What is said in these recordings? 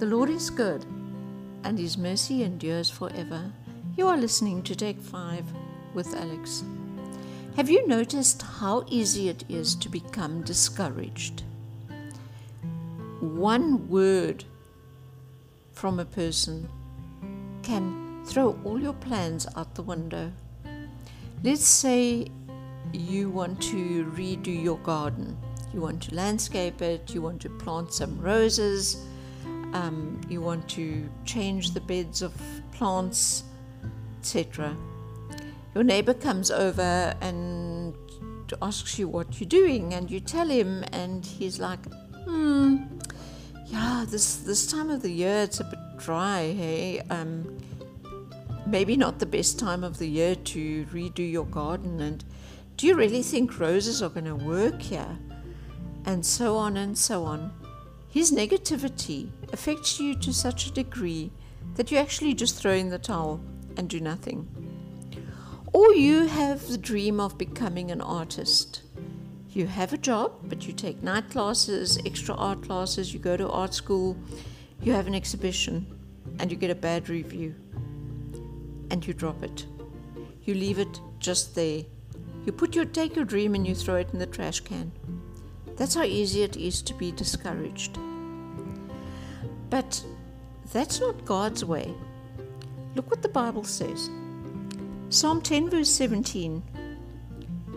The Lord is good, and his mercy endures forever. You are listening to Take 5 with Alex. Have you noticed how easy it is to become discouraged? One word from a person can throw all your plans out the window. Let's say you want to redo your garden, you want to landscape it, you want to plant some roses, um, you want to change the beds of plants, etc. Your neighbor comes over and asks you what you're doing, and you tell him, and he's like, "Hmm, yeah, this this time of the year it's a bit dry. Hey, um, maybe not the best time of the year to redo your garden, and do you really think roses are going to work here?" And so on and so on. His negativity affects you to such a degree that you actually just throw in the towel and do nothing. Or you have the dream of becoming an artist. You have a job, but you take night classes, extra art classes, you go to art school, you have an exhibition, and you get a bad review. And you drop it. You leave it just there. You put your take your dream and you throw it in the trash can. That's how easy it is to be discouraged. But that's not God's way. Look what the Bible says. Psalm 10, verse 17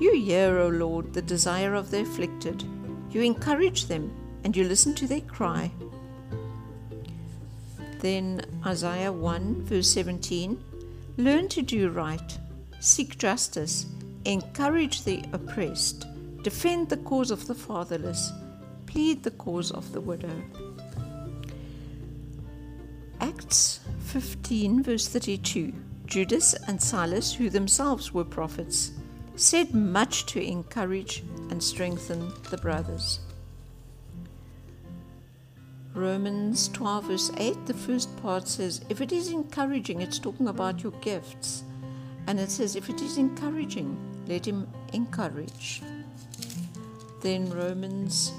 You hear, O Lord, the desire of the afflicted. You encourage them and you listen to their cry. Then Isaiah 1, verse 17 Learn to do right, seek justice, encourage the oppressed, defend the cause of the fatherless, plead the cause of the widow. Acts 15, verse 32 Judas and Silas, who themselves were prophets, said much to encourage and strengthen the brothers. Romans 12, verse 8, the first part says, If it is encouraging, it's talking about your gifts. And it says, If it is encouraging, let him encourage. Then Romans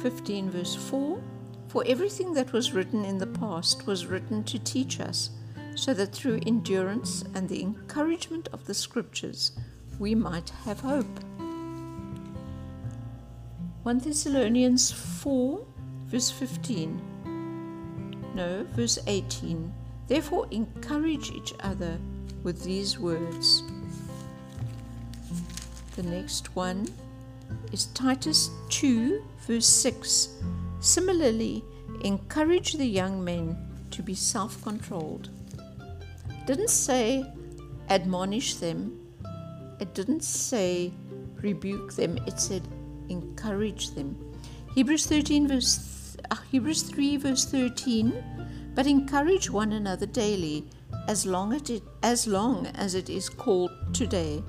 15, verse 4, For everything that was written in the past was written to teach us, so that through endurance and the encouragement of the Scriptures we might have hope. 1 Thessalonians 4, verse 15. No, verse 18. Therefore, encourage each other with these words. The next one is Titus 2, verse 6. Similarly, encourage the young men to be self controlled. Didn't say admonish them, it didn't say rebuke them, it said encourage them. Hebrews 13 verse uh, Hebrews 3 verse 13 but encourage one another daily as long as it as long as it is called today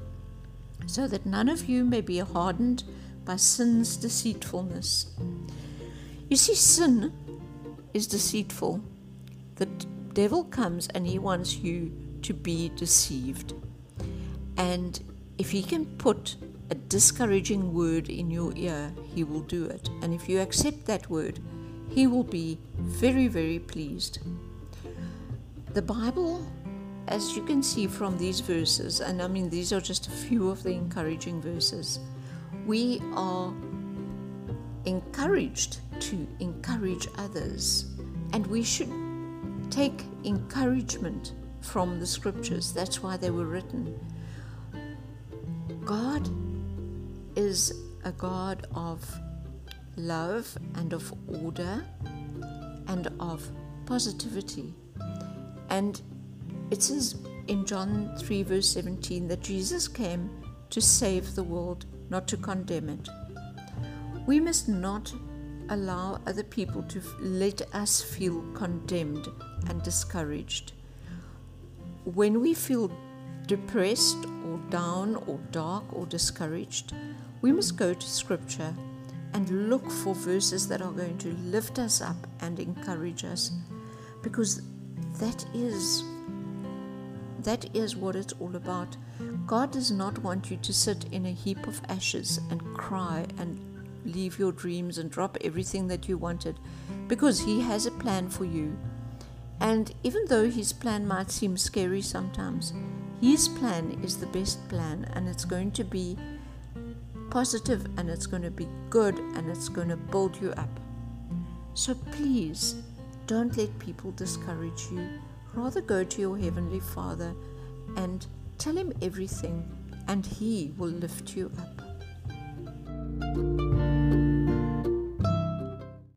so that none of you may be hardened by sin's deceitfulness. You see, sin is deceitful. The devil comes and he wants you to be deceived. And if he can put a discouraging word in your ear, he will do it. And if you accept that word, he will be very, very pleased. The Bible, as you can see from these verses, and I mean, these are just a few of the encouraging verses, we are encouraged to encourage others. And we should take encouragement from the scriptures. That's why they were written. God is a God of love and of order and of positivity. And it says in John 3, verse 17, that Jesus came to save the world, not to condemn it. We must not allow other people to let us feel condemned and discouraged. When we feel depressed or down or dark or discouraged, we must go to Scripture and look for verses that are going to lift us up and encourage us because that is that is what it's all about. God does not want you to sit in a heap of ashes and cry and leave your dreams and drop everything that you wanted because He has a plan for you. And even though His plan might seem scary sometimes, His plan is the best plan and it's going to be positive and it's going to be good and it's going to build you up. So please don't let people discourage you. Rather go to your Heavenly Father and tell Him everything, and He will lift you up.